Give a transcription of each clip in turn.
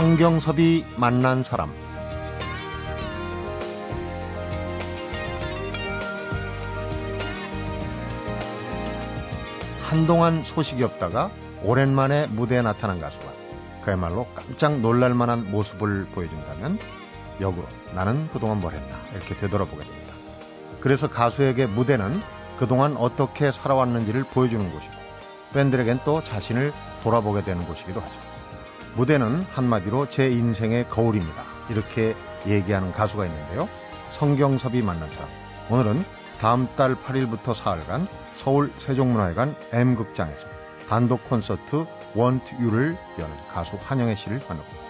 성경섭이 만난 사람 한동안 소식이 없다가 오랜만에 무대에 나타난 가수가 그야말로 깜짝 놀랄 만한 모습을 보여준다면 역으로 나는 그동안 뭘 했나 이렇게 되돌아보게 됩니다. 그래서 가수에게 무대는 그동안 어떻게 살아왔는지를 보여주는 곳이고 팬들에겐 또 자신을 돌아보게 되는 곳이기도 하죠. 무대는 한마디로 제 인생의 거울입니다. 이렇게 얘기하는 가수가 있는데요. 성경섭이 만난 사람. 오늘은 다음 달 8일부터 사흘간 서울 세종문화회관 M극장에서 단독 콘서트 Want You를 여는 가수 한영애 씨를 만나봅니다.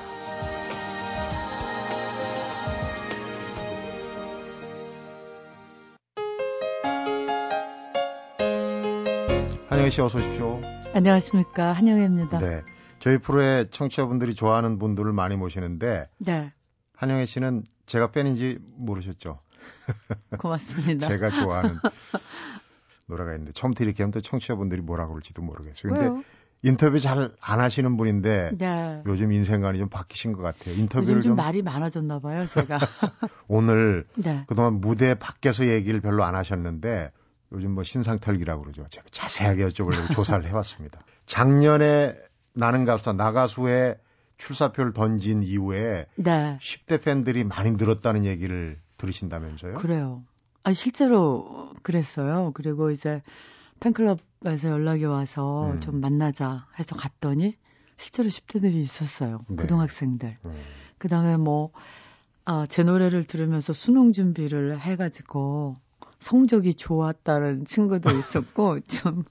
한영애 씨 어서 오십시오. 안녕하십니까 한영애입니다. 네. 저희 프로에 청취자분들이 좋아하는 분들을 많이 모시는데 네. 한영애 씨는 제가 팬인지 모르셨죠? 고맙습니다. 제가 좋아하는 노래가 있는데 처음부터 이렇게 하면 또 청취자분들이 뭐라 그럴지도 모르겠어요. 근데 왜요? 인터뷰 잘 안 하시는 분인데 네. 요즘 인생관이 좀 바뀌신 것 같아요. 인터뷰를 요즘 좀좀 말이 많아졌나 봐요, 제가. 오늘 네. 그동안 무대 밖에서 얘기를 별로 안 하셨는데 요즘 뭐 신상털기라고 그러죠. 제가 자세하게 여쭤보려고 조사를 해봤습니다. 작년에 나는 가수다 나가수의 출사표를 던진 이후에 네. 10대 팬들이 많이 늘었다는 얘기를 들으신다면서요? 그래요. 아, 실제로 그랬어요. 그리고 이제 팬클럽에서 연락이 와서 음. 좀 만나자 해서 갔더니 실제로 10대들이 있었어요. 네. 고등학생들. 음. 그 다음에 뭐, 아, 제 노래를 들으면서 수능 준비를 해가지고 성적이 좋았다는 친구도 있었고, 좀,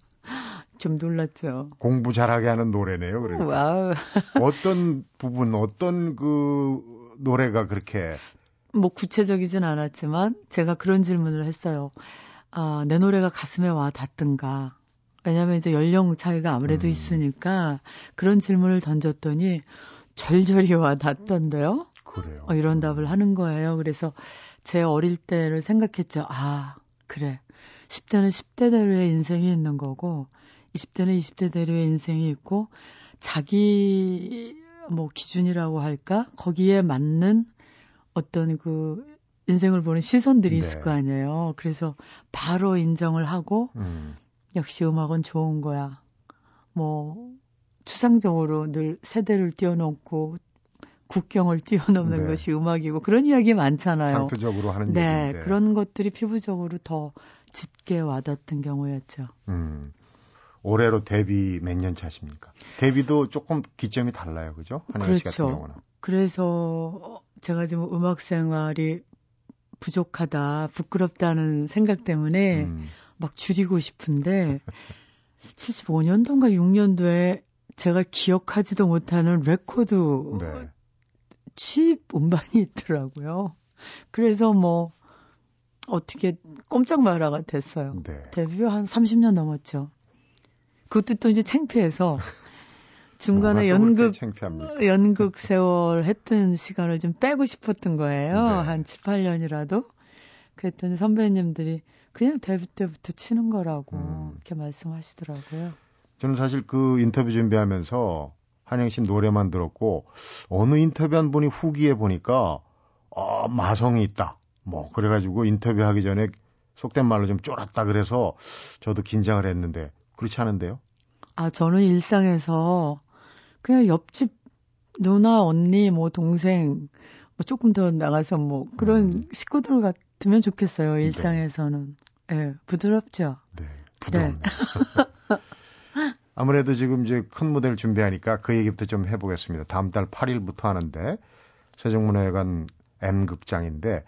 좀 놀랐죠. 공부 잘하게 하는 노래네요. 그러니까. wow. 어떤 부분, 어떤 그 노래가 그렇게 뭐 구체적이진 않았지만 제가 그런 질문을 했어요. 아, 내 노래가 가슴에 와 닿든가. 왜냐면 이제 연령 차이가 아무래도 음. 있으니까 그런 질문을 던졌더니 절절히 와 닿던데요. 그래요. 어, 이런 답을 하는 거예요. 그래서 제 어릴 때를 생각했죠. 아, 그래. 10대는 10대대로의 인생이 있는 거고, 20대는 20대대로의 인생이 있고, 자기 뭐 기준이라고 할까? 거기에 맞는 어떤 그 인생을 보는 시선들이 있을 네. 거 아니에요. 그래서 바로 인정을 하고, 음. 역시 음악은 좋은 거야. 뭐, 추상적으로 늘 세대를 뛰어넘고, 국경을 뛰어넘는 네. 것이 음악이고, 그런 이야기 많잖아요. 상투적으로 하는 네, 얘기인데. 그런 것들이 피부적으로 더 짙게 와닿던 경우였죠. 음. 올해로 데뷔 몇 년 차십니까? 데뷔도 조금 기점이 달라요, 그죠? 한영 씨 같은 그렇죠. 경우는. 그래서 제가 지금 음악 생활이 부족하다, 부끄럽다는 생각 때문에 음. 막 줄이고 싶은데 75년도인가 6년도에 제가 기억하지도 못하는 레코드 네. 취입 음반이 있더라고요. 그래서 뭐 어떻게 꼼짝 마라가 됐어요. 네. 데뷔 한 30년 넘었죠. 그것도 또 이제 창피해서 중간에 연극? 연극 세월 했던 시간을 좀 빼고 싶었던 거예요. 네. 한 7, 8년이라도. 그랬더니 선배님들이 그냥 데뷔 때부터 치는 거라고 음. 이렇게 말씀하시더라고요. 저는 사실 그 인터뷰 준비하면서 한영 씨 노래만 들었고 어느 인터뷰 한 분이 후기에 보니까 어, 마성이 있다. 뭐 그래가지고 인터뷰하기 전에 속된 말로 좀 쫄았다 그래서 저도 긴장을 했는데 그렇지 않은데요? 아, 저는 일상에서 그냥 옆집 누나, 언니, 뭐 동생, 뭐 조금 더 나가서 뭐 그런 음. 식구들 같으면 좋겠어요. 일상에서는. 예, 부드럽죠. 네, 부드럽네요. 아무래도 지금 이제 큰 무대를 준비하니까 그 얘기부터 좀 해보겠습니다. 다음 달 8일부터 하는데 세종문화회관 M극장인데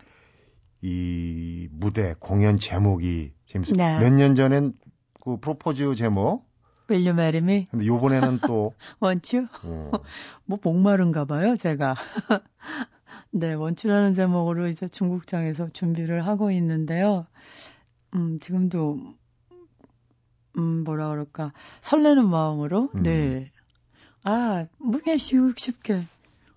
이 무대 공연 제목이 재밌어요. 네. 몇년 전엔 그 프로포즈 제목 Will you marry me? 근데 요번에는 또 Want you? 어, 뭐 목마른가 봐요, 제가. 네, 원추라는 제목으로 이제 중국장에서 준비를 하고 있는데요. 음, 지금도 음, 뭐라 그럴까? 설레는 마음으로 음. 늘 아, 뭐 그냥 쉬우, 쉽게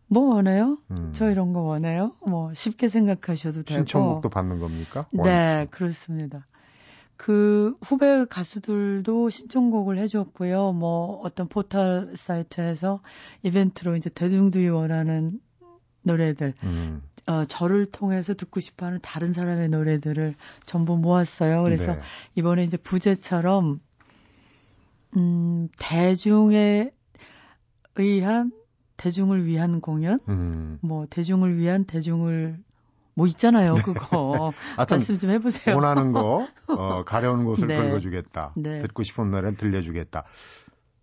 뭐 원해요? 음, 저 이런 거 원해요? 뭐 쉽게 생각하셔도 되고. 신청곡도 받는 겁니까? 네, 그렇습니다. 그 후배 가수들도 신청곡을 해줬고요. 뭐 어떤 포털 사이트에서 이벤트로 이제 대중들이 원하는 노래들, 음. 어, 저를 통해서 듣고 싶어하는 다른 사람의 노래들을 전부 모았어요. 그래서 네. 이번에 이제 부제처럼 음, 대중에 의한 대중을 위한 공연, 음. 뭐 대중을 위한 대중을 뭐 있잖아요, 네. 그거. 말씀 좀 해보세요. 원하는 거, 어, 가려운 곳을 네. 긁어주겠다. 네. 듣고 싶은 노래는 들려주겠다.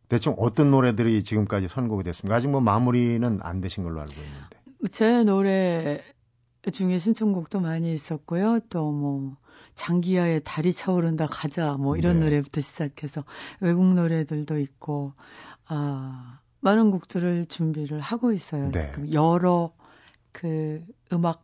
대충 어떤 노래들이 지금까지 선곡이 됐습니까? 아직 뭐 마무리는 안 되신 걸로 알고 있는데. 제 노래 중에 신청곡도 많이 있었고요. 또 뭐, 장기하의 달이 차오른다 가자, 뭐 이런 네. 노래부터 시작해서 외국 노래들도 있고, 아, 많은 곡들을 준비를 하고 있어요. 네. 여러 그 음악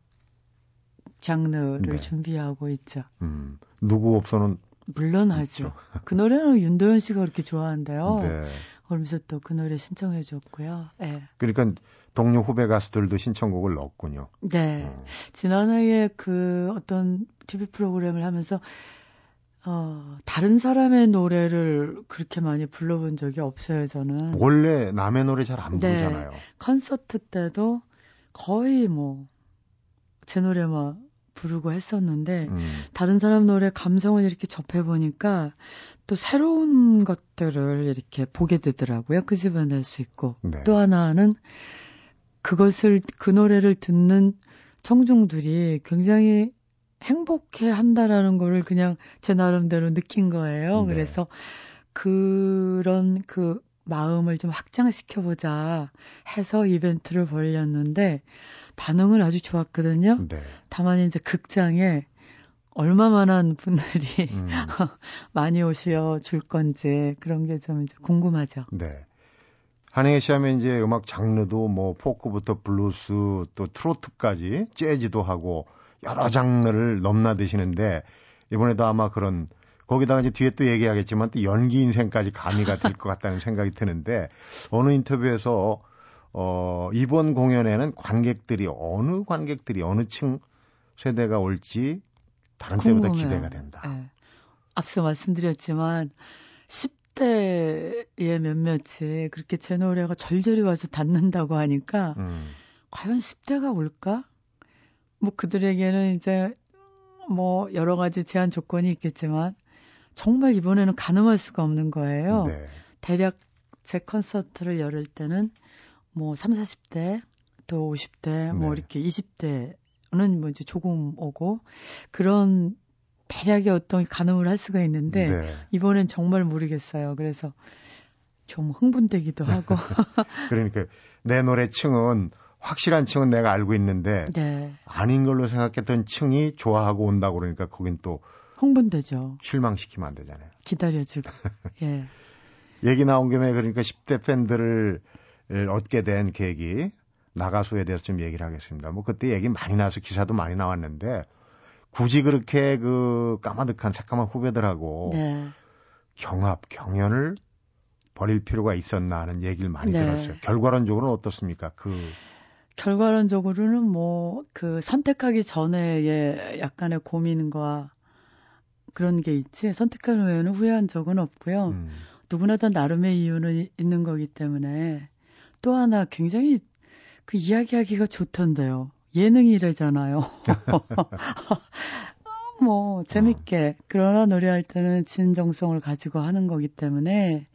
장르를 네. 준비하고 있죠. 음, 누구 없어는 물론 하죠. 그 노래는 윤도현 씨가 그렇게 좋아한대요. 네. 그러면서 또 그 노래 신청해 줬고요. 네. 그러니까 동료 후배 가수들도 신청곡을 넣었군요. 네. 어. 지난해에 그 어떤 TV 프로그램을 하면서 어, 다른 사람의 노래를 그렇게 많이 불러본 적이 없어요, 저는. 원래 남의 노래 잘안 네. 부르잖아요. 콘서트 때도 거의 뭐, 제 노래만 부르고 했었는데 음. 다른 사람 노래 감성을 이렇게 접해 보니까 또 새로운 것들을 이렇게 보게 되더라고요. 끄집어낼 수 있고 네. 또 하나는 그것을 그 노래를 듣는 청중들이 굉장히 행복해 한다라는 거를 그냥 제 나름대로 느낀 거예요. 네. 그래서 그런 그 마음을 좀 확장시켜 보자 해서 이벤트를 벌였는데 반응을 아주 좋았거든요. 네. 다만 이제 극장에 얼마만한 분들이 음. 많이 오셔 줄 건지 그런 게 좀 이제 궁금하죠. 네. 한영애 씨 하면 이제 음악 장르도 뭐 포크부터 블루스 또 트로트까지 재즈도 하고 여러 장르를 넘나드시는데 이번에도 아마 그런 거기다가 이제 뒤에 또 얘기하겠지만 또 연기 인생까지 가미가 될 것 같다는 생각이 드는데 어느 인터뷰에서 어, 이번 공연에는 관객들이 어느 관객들이 어느 층 세대가 올지 다른 궁금해요. 때보다 기대가 된다. 네. 앞서 말씀드렸지만 10대의 몇몇이 그렇게 제 노래가 절절히 와서 닿는다고 하니까 음. 과연 10대가 올까? 뭐 그들에게는 이제 뭐 여러 가지 제한 조건이 있겠지만 정말 이번에는 가늠할 수가 없는 거예요. 네. 대략 제 콘서트를 열을 때는 뭐 3, 40대 또 50대 뭐 네. 이렇게 20대는 뭐 이제 조금 오고 그런 대략의 어떤 가늠을 할 수가 있는데 네. 이번엔 정말 모르겠어요. 그래서 좀 흥분되기도 하고. 그러니까 내 노래 층은 확실한 층은 내가 알고 있는데 네. 아닌 걸로 생각했던 층이 좋아하고 온다고 그러니까 거긴 또 흥분되죠. 실망시키면 안 되잖아요. 기다려주고. 예. 얘기 나온 김에 그러니까 10대 팬들을 얻게 된 계기 나가수에 대해서 좀 얘기를 하겠습니다. 뭐 그때 얘기 많이 나와서 기사도 많이 나왔는데 굳이 그렇게 그 까마득한 새까만 후배들하고 네. 경합 경연을 벌일 필요가 있었나 하는 얘기를 많이 네. 들었어요. 결과론적으로는 어떻습니까? 그 결과론적으로는 뭐 그 선택하기 전에의 약간의 고민과 그런 게 있지 선택한 후에는 후회한 적은 없고요. 음. 누구나 다 나름의 이유는 있는 거기 때문에 또 하나 굉장히 그 이야기하기가 좋던데요. 예능이래잖아요. 뭐 재밌게 어. 그러나 노래할 때는 진정성을 가지고 하는 거기 때문에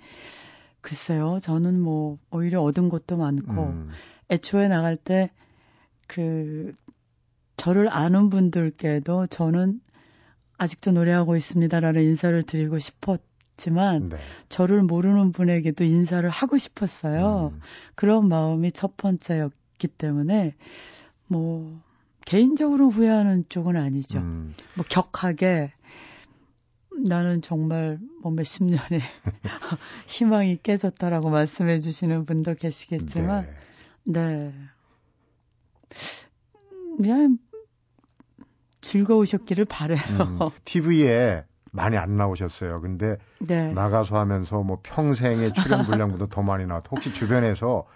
글쎄요. 저는 뭐 오히려 얻은 것도 많고 음. 애초에 나갈 때 그 저를 아는 분들께도 저는 아직도 노래하고 있습니다라는 인사를 드리고 싶었 지만 네. 저를 모르는 분에게도 인사를 하고 싶었어요. 음. 그런 마음이 첫 번째였기 때문에 뭐 개인적으로 후회하는 쪽은 아니죠. 음. 뭐 격하게 나는 정말 뭐 몇십 년에 희망이 깨졌다라고 말씀해 주시는 분도 계시겠지만 네. 네. 그냥 즐거우셨기를 바래요. 음, TV에 많이 안 나오셨어요. 근데 네. 나가서 하면서 뭐 평생의 출연 분량보다 더 많이 나왔다. 혹시 주변에서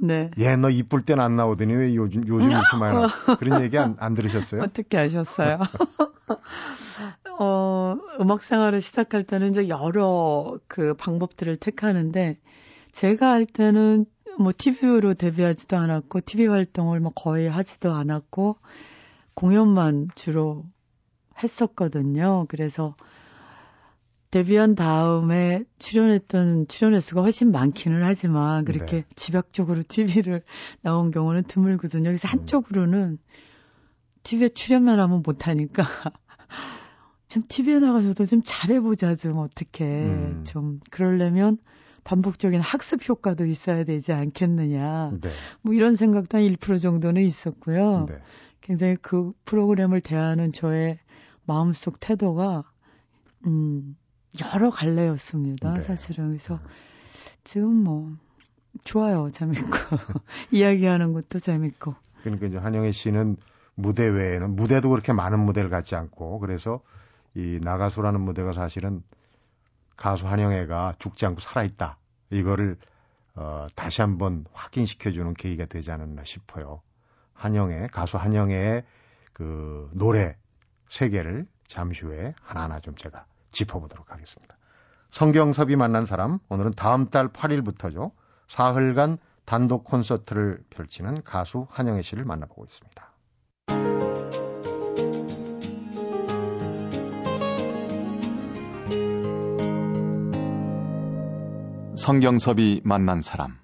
네. 얘 너 이쁠 땐 안 나오더니 왜 요즘 요즘 이렇게 많이 나? 그런 얘기 안, 안 들으셨어요? 어떻게 아셨어요? 어, 음악 생활을 시작할 때는 이제 여러 그 방법들을 택하는데 제가 할 때는 뭐 TV로 데뷔하지도 않았고 TV 활동을 뭐 거의 하지도 않았고 공연만 주로 했었거든요. 그래서 데뷔한 다음에 출연했던 출연 횟수가 훨씬 많기는 하지만 그렇게 네. 집약적으로 TV를 나온 경우는 드물거든요. 그래서 음. 한쪽으로는 TV에 출연만 하면 못하니까 좀 TV에 나가서도 좀 잘해보자 좀 어떻게 음. 좀 그러려면 반복적인 학습 효과도 있어야 되지 않겠느냐. 네. 뭐 이런 생각도 한 1% 정도는 있었고요. 네. 굉장히 그 프로그램을 대하는 저의 마음속 태도가 음 여러 갈래였습니다. 네. 사실은 그래서 지금 뭐 좋아요. 재밌고 이야기하는 것도 재밌고. 그러니까 이제 한영애 씨는 무대 외에는 무대도 그렇게 많은 무대를 갖지 않고 그래서 이 나가수라는 무대가 사실은 가수 한영애가 죽지 않고 살아있다. 이거를 어, 다시 한번 확인시켜주는 계기가 되지 않았나 싶어요. 한영애, 가수 한영애의 그 노래 세계를 잠시 후에 하나하나 좀 제가 짚어보도록 하겠습니다. 성경섭이 만난 사람, 오늘은 다음 달 8일부터죠. 사흘간 단독 콘서트를 펼치는 가수 한영애 씨를 만나보고 있습니다. 성경섭이 만난 사람.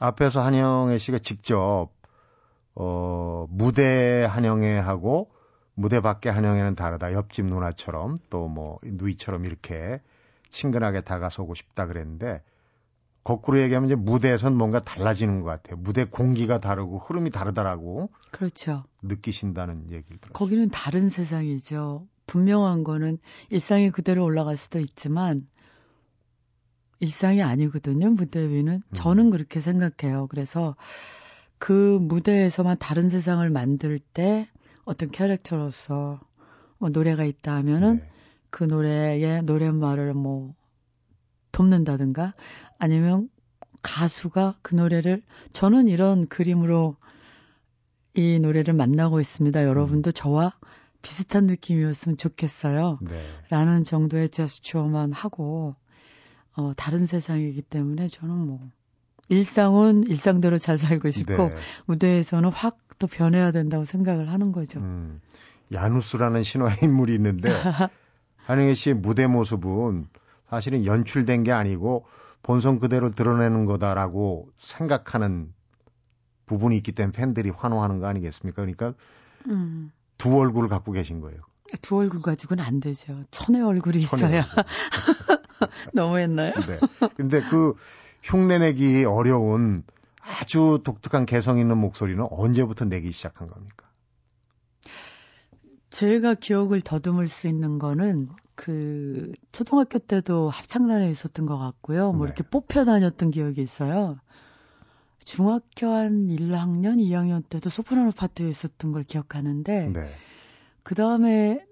앞에서 한영애 씨가 직접 어, 무대 한영애하고 무대 밖에 한영애는 다르다. 옆집 누나처럼 또 뭐 누이처럼 이렇게 친근하게 다가서고 싶다 그랬는데 거꾸로 얘기하면 이제 무대에선 뭔가 달라지는 것 같아요. 무대 공기가 다르고 흐름이 다르다라고. 그렇죠. 느끼신다는 얘기를 들었어요. 거기는 다른 세상이죠. 분명한 거는 일상이 그대로 올라갈 수도 있지만 일상이 아니거든요. 무대 위는 음. 저는 그렇게 생각해요. 그래서 그 무대에서만 다른 세상을 만들 때 어떤 캐릭터로서 뭐 노래가 있다 하면은 네. 그 노래의 노랫말을 뭐 돕는다든가 아니면 가수가 그 노래를 저는 이런 그림으로 이 노래를 만나고 있습니다. 여러분도 음. 저와 비슷한 느낌이었으면 좋겠어요. 네. 라는 정도의 제스처만 하고 어, 다른 세상이기 때문에 저는 뭐 일상은 일상대로 잘 살고 싶고 네. 무대에서는 확 또 변해야 된다고 생각을 하는 거죠. 음, 야누스라는 신화의 인물이 있는데 한영애 씨의 무대 모습은 사실은 연출된 게 아니고 본성 그대로 드러내는 거다라고 생각하는 부분이 있기 때문에 팬들이 환호하는 거 아니겠습니까? 그러니까 음. 두 얼굴을 갖고 계신 거예요. 두 얼굴 가지고는 안 되죠. 천의 얼굴이 천의 있어야. 얼굴. 너무 했나요? 네. 근데 그 흉내내기 어려운 아주 독특한 개성 있는 목소리는 언제부터 내기 시작한 겁니까? 제가 기억을 더듬을 수 있는 거는 그 초등학교 때도 합창단에 있었던 것 같고요. 뭐 네. 이렇게 뽑혀 다녔던 기억이 있어요. 중학교 한 1학년, 2학년 때도 소프라노 파트에 있었던 걸 기억하는데 네. 그 다음에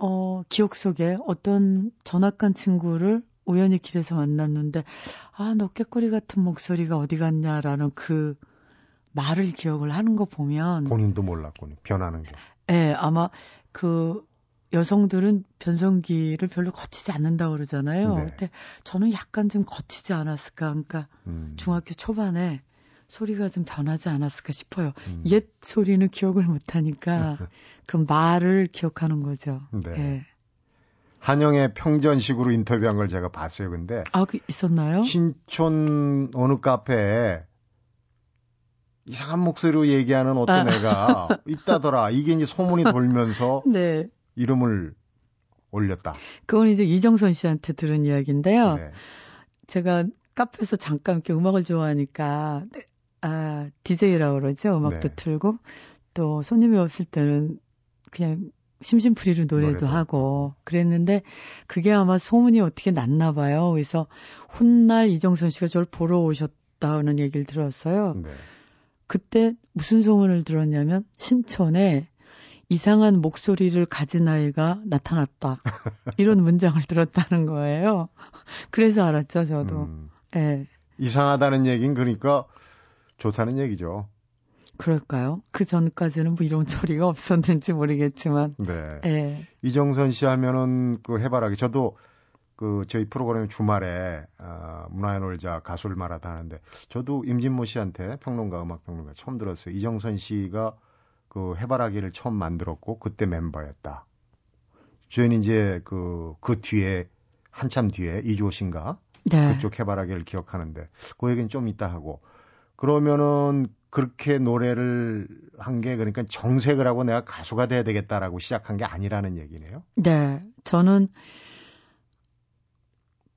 어 기억 속에 어떤 전학간 친구를 우연히 길에서 만났는데 아너 깨꼬리 같은 목소리가 어디 갔냐라는 그 말을 기억을 하는 거 보면 본인도 몰랐군요 변하는 게. 예, 아마 그 여성들은 변성기를 별로 거치지 않는다 그러잖아요. 네. 근데 저는 약간 좀 거치지 않았을까. 그러니까 음. 중학교 초반에 소리가 좀 변하지 않았을까 싶어요. 음. 옛 소리는 기억을 못 하니까 그 말을 기억하는 거죠. 네. 예. 한영의 평전식으로 인터뷰한 걸 제가 봤어요. 근데 아, 그 있었나요? 신촌 어느 카페에 이상한 목소리로 얘기하는 어떤 아. 애가 있다더라. 이게 이제 소문이 돌면서 네. 이름을 올렸다. 그건 이제 이정선 씨한테 들은 이야기인데요. 네. 제가 카페에서 잠깐 이렇게 음악을 좋아하니까 아, DJ라고 그러죠. 음악도 네. 틀고 또 손님이 없을 때는 그냥 심심풀이로 노래도, 노래도 하고 그랬는데 그게 아마 소문이 어떻게 났나 봐요. 그래서 훗날 이정선 씨가 저를 보러 오셨다는 얘기를 들었어요. 네. 그때 무슨 소문을 들었냐면 신촌에 이상한 목소리를 가진 아이가 나타났다. 이런 문장을 들었다는 거예요. 그래서 알았죠, 저도. 음. 네. 이상하다는 얘기는 그러니까 좋다는 얘기죠. 그럴까요? 그 전까지는 뭐 이런 소리가 없었는지 모르겠지만. 네. 예. 이정선 씨 하면은 그 해바라기 저도 그 저희 프로그램 주말에 어, 문화의 놀자 가수를 말하다 하는데 저도 임진모 씨한테 평론가 음악 평론가 처음 들었어요. 이정선 씨가 그 해바라기를 처음 만들었고 그때 멤버였다. 저희는 이제 그, 그 뒤에 한참 뒤에 이조신가 네. 그쪽 해바라기를 기억하는데 그 얘기는 좀 이따 하고 그러면은 그렇게 노래를 한 게 그러니까 정색을 하고 내가 가수가 돼야 되겠다라고 시작한 게 아니라는 얘기네요. 네. 저는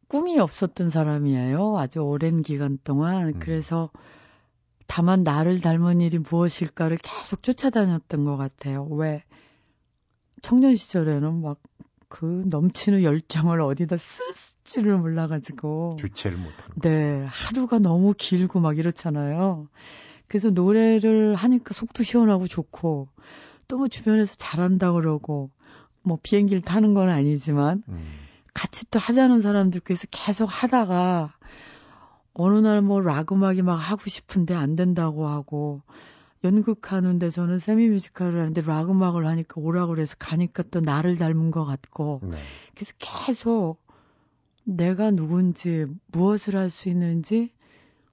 꿈이 없었던 사람이에요. 아주 오랜 기간 동안. 음. 그래서 다만 나를 닮은 일이 무엇일까를 계속 쫓아다녔던 것 같아요. 왜? 청년 시절에는 막 그 넘치는 열정을 어디다 쓸지를 몰라가지고. 주체를 못하는 거. 네. 하루가 너무 길고 막 이렇잖아요. 그래서 노래를 하니까 속도 시원하고 좋고 또 뭐 주변에서 잘한다 그러고 뭐 비행기를 타는 건 아니지만 음. 같이 또 하자는 사람들께서 계속 하다가 어느 날 뭐 락 음악이 막 하고 싶은데 안 된다고 하고 연극하는 데서는 세미 뮤지컬을 하는데 락 음악을 하니까 오라고 그래서 가니까 또 나를 닮은 것 같고 네. 그래서 계속 내가 누군지 무엇을 할 수 있는지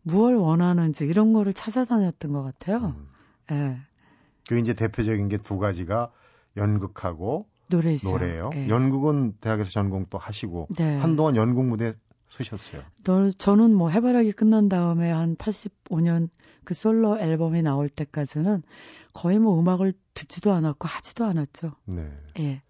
무엇을 원하는지 이런 거를 찾아다녔던 것 같아요. 음. 예. 그 이제 대표적인 게 두 가지가 연극하고 노래죠. 노래예요. 예. 연극은 대학에서 전공 또 하시고 네. 한동안 연극 무대 서셨어요. 너, 저는 뭐 해바라기 끝난 다음에 한 85년 그 솔로 앨범이 나올 때까지는 거의 뭐 음악을 듣지도 않았고 하지도 않았죠. 네. 예.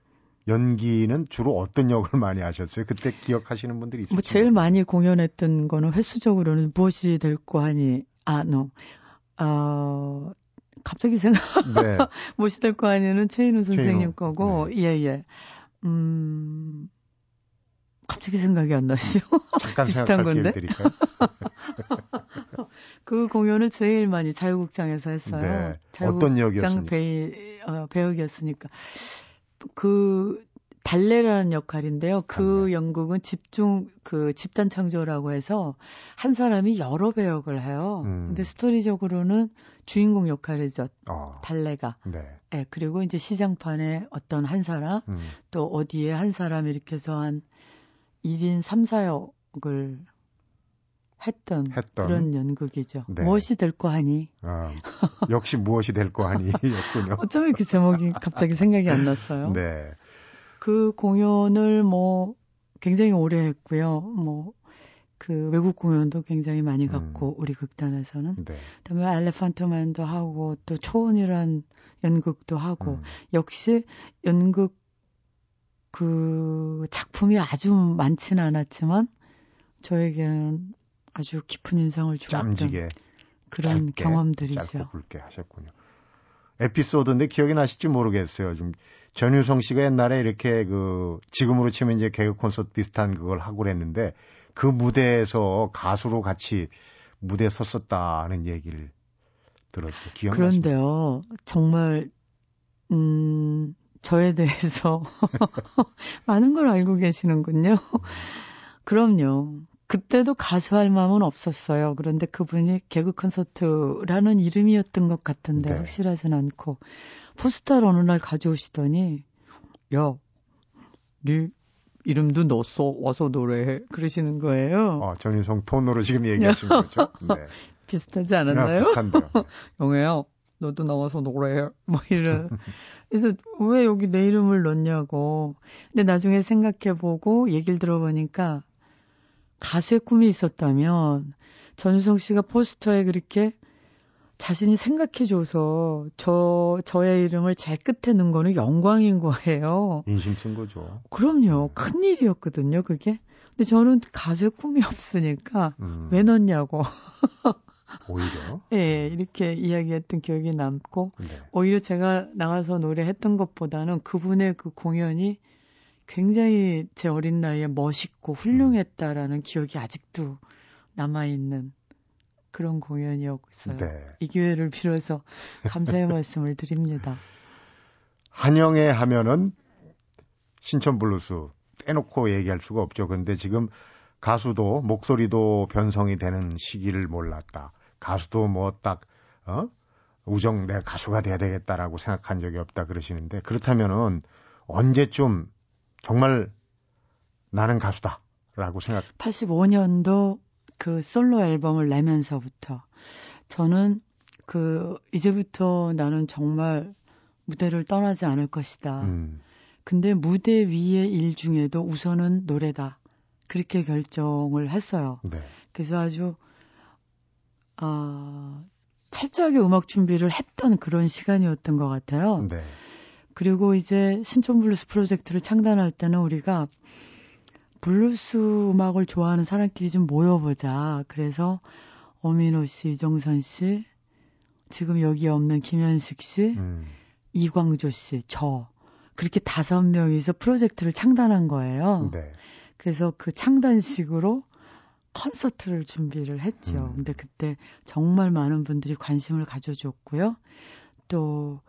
연기는 주로 어떤 역을 많이 하셨어요? 그때 기억하시는 분들이 있어요? 뭐 제일 많이 공연했던 거는 횟수적으로는 무엇이 될거 하니 아, no. 어, 갑자기 생각 네. 무엇이 될거 아니는 최인우 선생님 최인우, 거고 네. 예, 예. 음. 갑자기 생각이 안 나시죠? 잠깐 비슷한 건데? 드릴까요? 그 공연을 제일 많이 자유국장에서 했어요. 네. 자유국장 어떤 역이었습니까? 배, 어, 배역이었으니까. 그, 달래라는 역할인데요. 그 달래. 연극은 집중, 그 집단 창조라고 해서 한 사람이 여러 배역을 해요. 음. 근데 스토리적으로는 주인공 역할이죠. 어, 달래가. 네. 예, 그리고 이제 시장판에 어떤 한 사람, 음. 또 어디에 한 사람 이렇게 해서 한 1인 3, 4역을 했던, 했던. 그런 연극이죠. 네. 무엇이 될 거 하니? 아, 역시 무엇이 될거 아니였군요. 어쩜 이렇게 제목이 갑자기 생각이 안 났어요? 네. 그 공연을 뭐 굉장히 오래 했고요. 뭐 그 외국 공연도 굉장히 많이 갔고 우리 극단에서는 네. 그다음에 엘레판트맨도 하고 또 초원이란 연극도 하고 음. 역시 연극 그 작품이 아주 많지는 않았지만 저에게는 아주 깊은 인상을 주었던 짬지게 그런 짧게, 경험들이죠. 짧고 굵게 하셨군요. 에피소드인데 기억이 나실지 모르겠어요. 지금 전유성 씨가 옛날에 이렇게 그 지금으로 치면 이제 개그 콘서트 비슷한 그걸 하고 그랬는데 그 무대에서 가수로 같이 무대에 섰었다는 얘기를 들었어요. 기억나시죠? 그런데요, 정말, 음, 저에 대해서 많은 걸 알고 계시는군요. 그럼요. 그때도 가수할 마음은 없었어요. 그런데 그분이 개그 콘서트라는 이름이었던 것 같은데 네. 확실하진 않고 포스터를 어느 날 가져오시더니 야, 네 이름도 넣었어. 와서 노래해. 그러시는 거예요. 어, 전유성 톤으로 지금 얘기하신 거죠? 네. 비슷하지 야, 않았나요? 비슷한데요. 영애야, 너도 나와서 노래해. 뭐 이런. 그래서 왜 여기 내 이름을 넣냐고. 근데 나중에 생각해보고 얘기를 들어보니까 가수의 꿈이 있었다면 전유성 씨가 포스터에 그렇게 자신이 생각해줘서 저, 저의 이름을 제일 끝에 넣은 거는 영광인 거예요. 인심 쓴 거죠. 그럼요. 큰 일이었거든요, 그게. 근데 저는 가수의 꿈이 없으니까 음, 왜 넣냐고. 오히려. 예, 이렇게 이야기했던 기억이 남고, 네. 오히려 제가 나가서 노래했던 것보다는 그분의 그 공연이 굉장히 제 어린 나이에 멋있고 훌륭했다라는 기억이 아직도 남아있는 그런 공연이었어요. 네. 이 기회를 빌어서 감사의 말씀을 드립니다. 한영애 하면은 신촌 블루스 떼놓고 얘기할 수가 없죠. 근데 지금 가수도 목소리도 변성이 되는 시기를 몰랐다. 가수도 뭐 딱, 어? 우정 내가 가수가 돼야 되겠다라고 생각한 적이 없다 그러시는데 그렇다면은 언제쯤 정말 나는 가수다라고 생각 85년도 그 솔로 앨범을 내면서부터 저는 그 이제부터 나는 정말 무대를 떠나지 않을 것이다. 음, 근데 무대 위의 일 중에도 우선은 노래다. 그렇게 결정을 했어요. 네. 그래서 아주 아 철저하게 음악 준비를 했던 그런 시간이었던 것 같아요. 네. 그리고 이제 신촌 블루스 프로젝트를 창단할 때는 우리가 블루스 음악을 좋아하는 사람끼리 좀 모여보자. 그래서 엄인호 씨, 이정선 씨, 지금 여기 없는 김현식 씨, 음, 이광조 씨, 저 그렇게 다섯 명이서 프로젝트를 창단한 거예요. 네. 그래서 그 창단식으로 콘서트를 준비를 했죠. 음. 근데 그때 정말 많은 분들이 관심을 가져줬고요. 또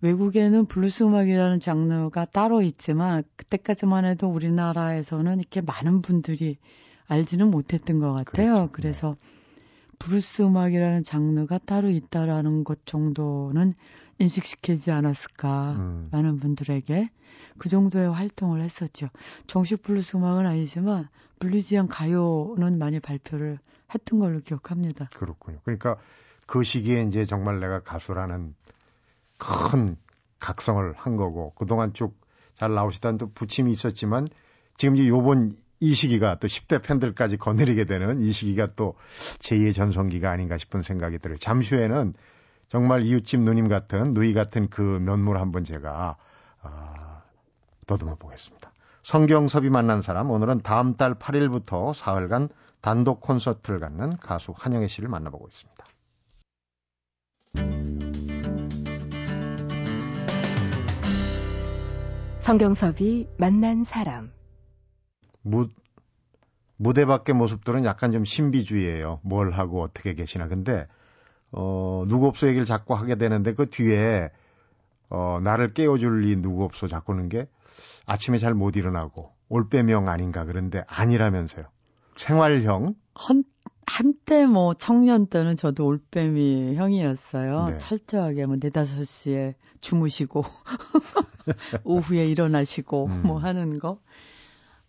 외국에는 블루스 음악이라는 장르가 따로 있지만 그때까지만 해도 우리나라에서는 이렇게 많은 분들이 알지는 못했던 것 같아요. 그렇죠. 그래서 블루스 음악이라는 장르가 따로 있다라는 것 정도는 인식시키지 않았을까. 음, 많은 분들에게 그 정도의 활동을 했었죠. 정식 블루스 음악은 아니지만 bluesy한 가요는 많이 발표를 했던 걸로 기억합니다. 그렇군요. 그러니까 그 시기에 이제 정말 내가 가수라는 큰 각성을 한 거고 그동안 쭉 잘 나오시던 또 부침이 있었지만 지금 이제 요번 이 시기가 또 10대 팬들까지 거느리게 되는 이 시기가 또 제2의 전성기가 아닌가 싶은 생각이 들어요. 잠시 후에는 정말 이웃집 누님 같은 누이 같은 그 면모를 한번 제가 아, 더듬어 보겠습니다. 성경섭이 만난 사람 오늘은 다음 달 8일부터 사흘간 단독 콘서트를 갖는 가수 한영애 씨를 만나보고 있습니다. 성경섭이 만난 사람. 무, 무대 밖의 모습들은 약간 좀 신비주의예요. 뭘 하고 어떻게 계시나. 근데 어, 누구 없어 얘기를 자꾸 하게 되는데 그 뒤에 어, 나를 깨워줄 이 누구 없어 자꾸는 게 아침에 잘 못 일어나고 올빼명 아닌가 그런데 아니라면서요. 생활형 한, 한때 뭐 청년 때는 저도 올빼미 형이었어요. 네. 철저하게 뭐 네다섯 시에 주무시고 오후에 일어나시고 음. 뭐 하는 거.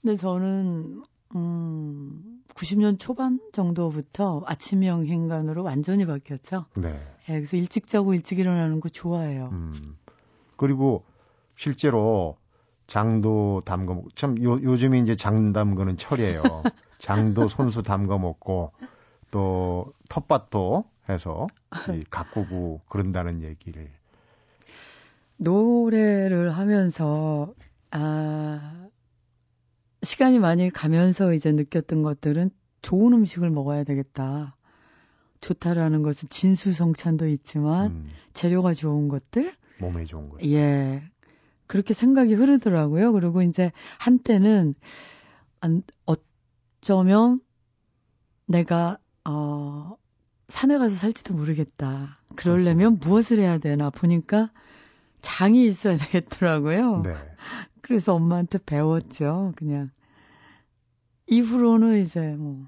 근데 저는 음 90년 초반 정도부터 아침형 인간으로 완전히 바뀌었죠. 네. 예, 그래서 일찍 자고 일찍 일어나는 거 좋아해요. 음. 그리고 실제로 장도 담궈 먹고 참 요, 요즘에 이제 장 담그는 철이에요. 장도 손수 담궈 먹고 또 텃밭도 해서 이 가꾸고 그런다는 얘기를 노래를 하면서 아 시간이 많이 가면서 이제 느꼈던 것들은 좋은 음식을 먹어야 되겠다. 좋다라는 것은 진수성찬도 있지만 음, 재료가 좋은 것들 몸에 좋은 거. 예 그렇게 생각이 흐르더라고요. 그리고 이제 한때는 안, 어쩌면 내가 어 산에 가서 살지도 모르겠다. 그러려면 무엇을 해야 되나 보니까 장이 있어야 되겠더라고요. 네. 그래서 엄마한테 배웠죠. 그냥 이후로는 이제 뭐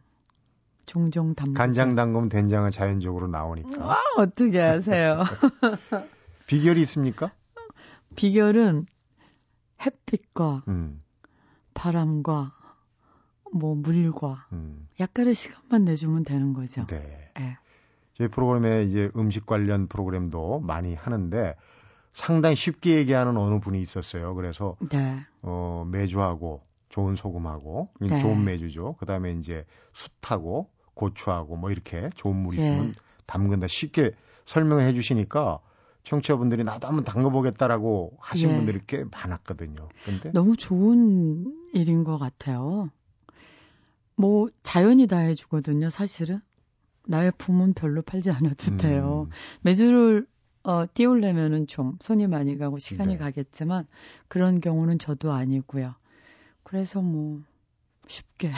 종종 담고 간장 담그면 된장은 자연적으로 나오니까. 아, 어떻게 아세요? 비결이 있습니까? 비결은 햇빛과 음, 바람과 뭐 물과 음, 약간의 시간만 내주면 되는 거죠. 네. 예. 저희 프로그램에 이제 음식 관련 프로그램도 많이 하는데 상당히 쉽게 얘기하는 어느 분이 있었어요. 그래서 네. 어, 매주하고 좋은 소금하고 네. 좋은 매주죠. 그다음에 이제 숯하고 고추하고 뭐 이렇게 좋은 물 예. 있으면 담근다 쉽게 설명해 주시니까 청취자분들이 나도 한번 담궈보겠다라고 하신 예. 분들이 꽤 많았거든요. 근데 너무 좋은 일인 것 같아요. 뭐 자연이 다 해주거든요. 사실은 나의 품은 별로 팔지 않아도 돼요. 음, 매주를 어, 띄우려면은 좀 손이 많이 가고 시간이 네. 가겠지만 그런 경우는 저도 아니고요. 그래서 뭐 쉽게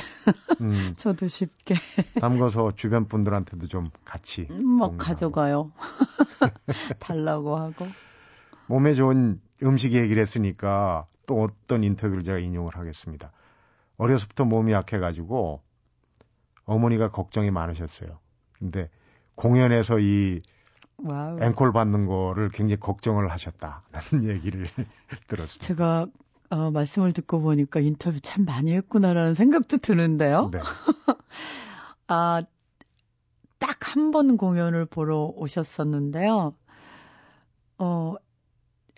음, 저도 쉽게 담궈서 주변 분들한테도 좀 같이 뭐 공유하고. 가져가요. 달라고 하고. 몸에 좋은 음식 얘기를 했으니까 또 어떤 인터뷰를 제가 인용을 하겠습니다. 어려서부터 몸이 약해가지고 어머니가 걱정이 많으셨어요. 근데 공연에서 이 wow. 앵콜 받는 거를 굉장히 걱정을 하셨다라는 얘기를 들었습니다. 제가 어, 말씀을 듣고 보니까 인터뷰 참 많이 했구나라는 생각도 드는데요. 네. 아, 딱 한 번 공연을 보러 오셨었는데요. 어,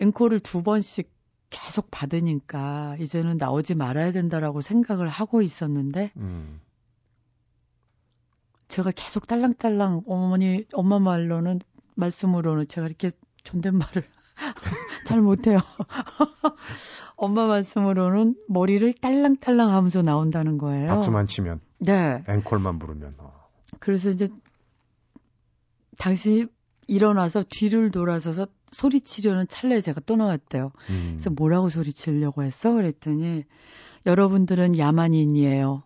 앵콜을 두 번씩 계속 받으니까 이제는 나오지 말아야 된다라고 생각을 하고 있었는데 음. 제가 계속 딸랑딸랑 어머니 엄마 말로는 말씀으로는 제가 이렇게 존댓말을 잘 못해요. 엄마 말씀으로는 머리를 딸랑딸랑 하면서 나온다는 거예요. 박수만 치면 네. 앵콜만 부르면 어. 그래서 이제 당시 일어나서 뒤를 돌아서서 소리치려는 찰나에 제가 또 나왔대요. 음. 그래서 뭐라고 소리치려고 했어? 그랬더니 여러분들은 야만인이에요.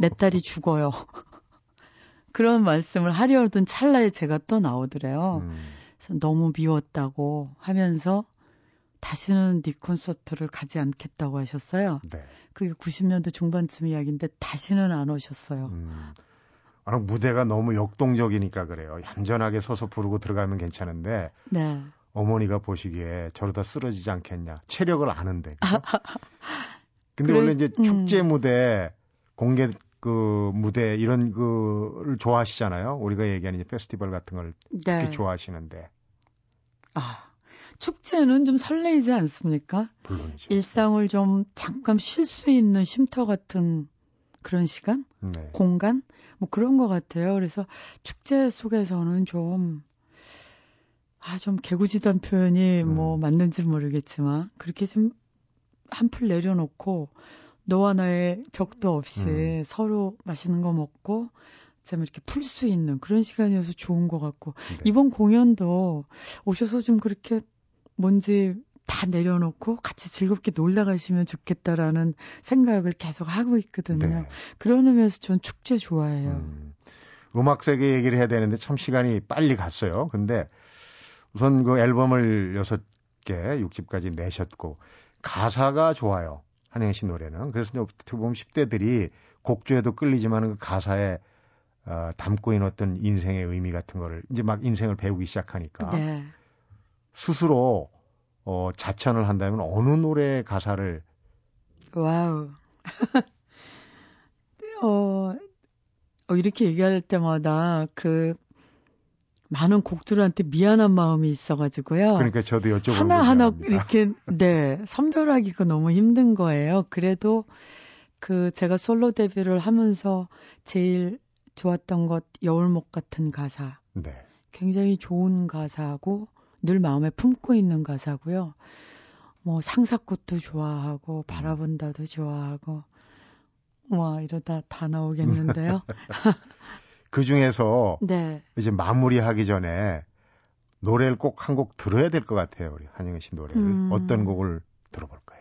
내 딸이 죽어요. 그런 말씀을 하려던 찰나에 제가 또 나오더래요. 음. 그래서 너무 미웠다고 하면서 다시는 네 콘서트를 가지 않겠다고 하셨어요. 네. 그게 90년대 중반쯤 이야기인데 다시는 안 오셨어요. 음. 아, 무대가 너무 역동적이니까 그래요. 얌전하게 서서 부르고 들어가면 괜찮은데 네. 어머니가 보시기에 저러다 쓰러지지 않겠냐. 체력을 아는데. 그죠? 근데 그래, 원래 이제 음. 축제 무대, 공개 그 무대 이런 거를 좋아하시잖아요. 우리가 얘기하는 페스티벌 같은 걸 특히 네. 좋아하시는데 아, 축제는 좀 설레이지 않습니까? 물론이죠. 일상을 좀 잠깐 쉴 수 있는 쉼터 같은 그런 시간? 네. 공간? 뭐 그런 것 같아요. 그래서 축제 속에서는 좀, 아, 좀 개구지단 표현이 뭐 음. 맞는지 모르겠지만, 그렇게 좀 한풀 내려놓고, 너와 나의 벽도 없이 음. 서로 맛있는 거 먹고, 좀 이렇게 풀 수 있는 그런 시간이어서 좋은 것 같고, 네. 이번 공연도 오셔서 좀 그렇게 뭔지 다 내려놓고 같이 즐겁게 놀다 가시면 좋겠다라는 생각을 계속 하고 있거든요. 네. 그런 의미에서 전 축제 좋아해요. 음. 음악 세계 얘기를 해야 되는데 참 시간이 빨리 갔어요. 근데 우선 그 앨범을 여섯 개, 6집까지 내셨고 가사가 좋아요. 한혜 씨 노래는. 그래서 이제 어떻게 보면 10대들이 곡조에도 끌리지만 그 가사에 어, 담고 있는 어떤 인생의 의미 같은 거를 이제 막 인생을 배우기 시작하니까 네. 스스로 어, 자천을 한다면 어느 노래 가사를 wow. 어, 어, 이렇게 얘기할 때마다 그 많은 곡들한테 미안한 마음이 있어가지고요. 그러니까 저도 여쭤보는 하나 하나 거죠. 이렇게, 네, 선별하기가 너무 힘든 거예요. 그래도 그 제가 솔로 데뷔를 하면서 제일 좋았던 것 여울목 같은 가사. 네. 굉장히 좋은 가사고 늘 마음에 품고 있는 가사고요. 뭐 상사꽃도 좋아하고 바라본다도 좋아하고 와 이러다 다 나오겠는데요. 그 중에서 네. 이제 마무리하기 전에 노래를 꼭 한 곡 들어야 될 것 같아요. 우리 한영애 씨 노래를. 음. 어떤 곡을 들어볼까요?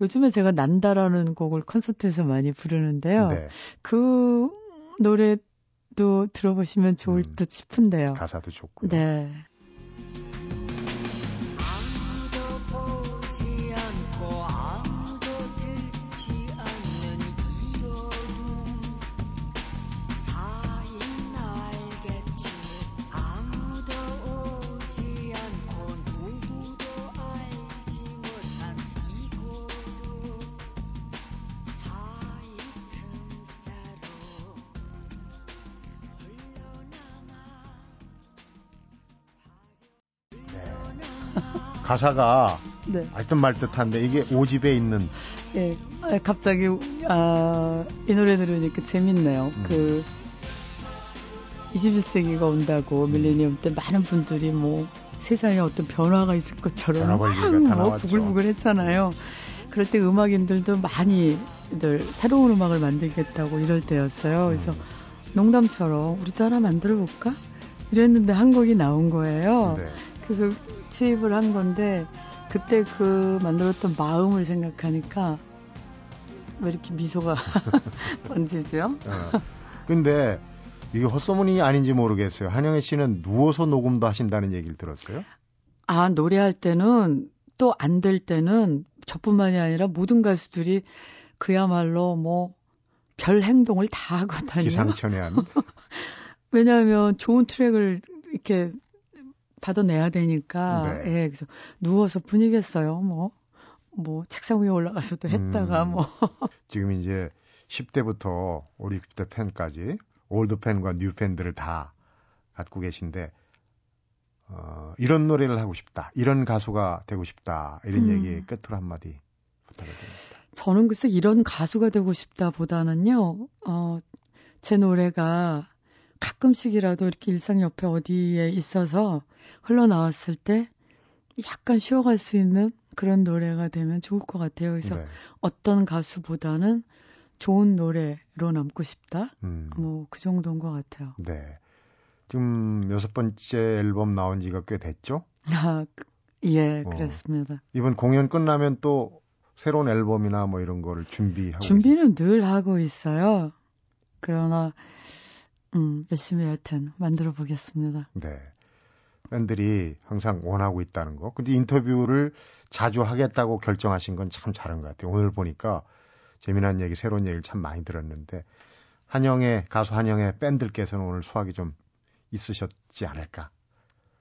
요즘에 제가 난다라는 곡을 콘서트에서 많이 부르는데요. 네. 그 노래도 들어보시면 좋을 음. 듯 싶은데요. 가사도 좋고요. 네. 가사가 네. 알듯 말듯한데 이게 5집에 있는 예. 아, 갑자기 아, 이 노래 들으니까 재밌네요. 음. 그 21세기가 온다고 밀레니엄 때 많은 분들이 뭐 세상에 어떤 변화가 있을 것처럼 변화벌기가 막다뭐 나왔죠. 부글부글 했잖아요. 그럴 때 음악인들도 많이들 새로운 음악을 만들겠다고 이럴 때였어요. 그래서 음, 농담처럼 우리도 하나 만들어 볼까? 이랬는데 한 곡이 나온 거예요. 네. 그래서 취입을 한 건데 그때 그 만들었던 마음을 생각하니까 왜 이렇게 미소가 번지죠? 어. 근데 이게 헛소문이 아닌지 모르겠어요. 한영애 씨는 누워서 녹음도 하신다는 얘기를 들었어요. 아 노래할 때는 또 안 될 때는 저뿐만이 아니라 모든 가수들이 그야말로 뭐 별 행동을 다 하거든요. 기상천외한. 왜냐하면 좋은 트랙을 이렇게 받아내야 되니까 네. 예, 그래서 누워서 분위겠어요. 뭐, 뭐 책상 위에 올라가서 도 했다가 음. 뭐 지금 이제 10대부터 5, 60대 팬까지 올드 팬과 new 팬들을 다 갖고 계신데 어, 이런 노래를 하고 싶다. 이런 가수가 되고 싶다. 이런 음. 얘기 끝으로 한마디 부탁드립니다. 저는 글쎄 이런 가수가 되고 싶다보다는요, 어, 제 노래가 가끔씩이라도 이렇게 일상 옆에 어디에 있어서 흘러나왔을 때 약간 쉬어갈 수 있는 그런 노래가 되면 좋을 것 같아요. 그래서 네. 어떤 가수보다는 좋은 노래로 남고 싶다? 음, 뭐그 정도인 것 같아요. 네. 지금 여섯 번째 앨범 나온 지가 꽤 됐죠? 아, 그- 예, 어. 그렇습니다. 이번 공연 끝나면 또 새로운 앨범이나 뭐 이런 거를 준비하고 준비는 늘 하고 있어요. 그러나 음, 열심히 하여튼 만들어 보겠습니다. 네. 팬들이 항상 원하고 있다는 거. 근데 인터뷰를 자주 하겠다고 결정하신 건 참 잘한 것 같아요. 오늘 보니까 재미난 얘기, 새로운 얘기를 참 많이 들었는데 한영의 가수 한영의 팬들께서는 오늘 수확이 좀 있으셨지 않을까.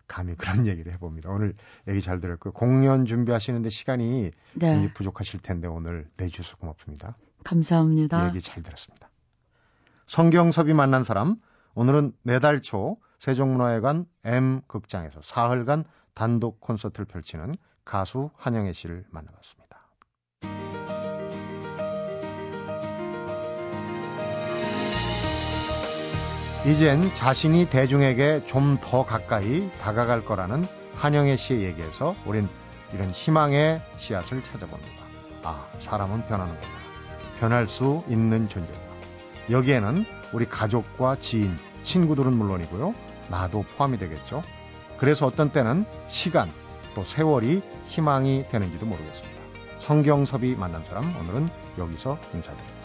감히 그런 얘기를 해봅니다. 오늘 얘기 잘 들었고요. 공연 준비하시는데 시간이 네, 부족하실 텐데 오늘 내주셔서 고맙습니다. 감사합니다. 얘기 잘 들었습니다. 성경섭이 만난 사람 오늘은 네달 초 세종문화회관 M 극장에서 사흘간 단독 콘서트를 펼치는 가수 한영애 씨를 만나봤습니다. 이젠 자신이 대중에게 좀 더 가까이 다가갈 거라는 한영애 씨의 얘기에서 우린 이런 희망의 씨앗을 찾아봅니다. 아, 사람은 변하는구나. 변할 수 있는 존재다. 여기에는 우리 가족과 지인, 친구들은 물론이고요. 나도 포함이 되겠죠. 그래서 어떤 때는 시간, 또 세월이 희망이 되는지도 모르겠습니다. 성경섭이 만난 사람, 오늘은 여기서 인사드립니다.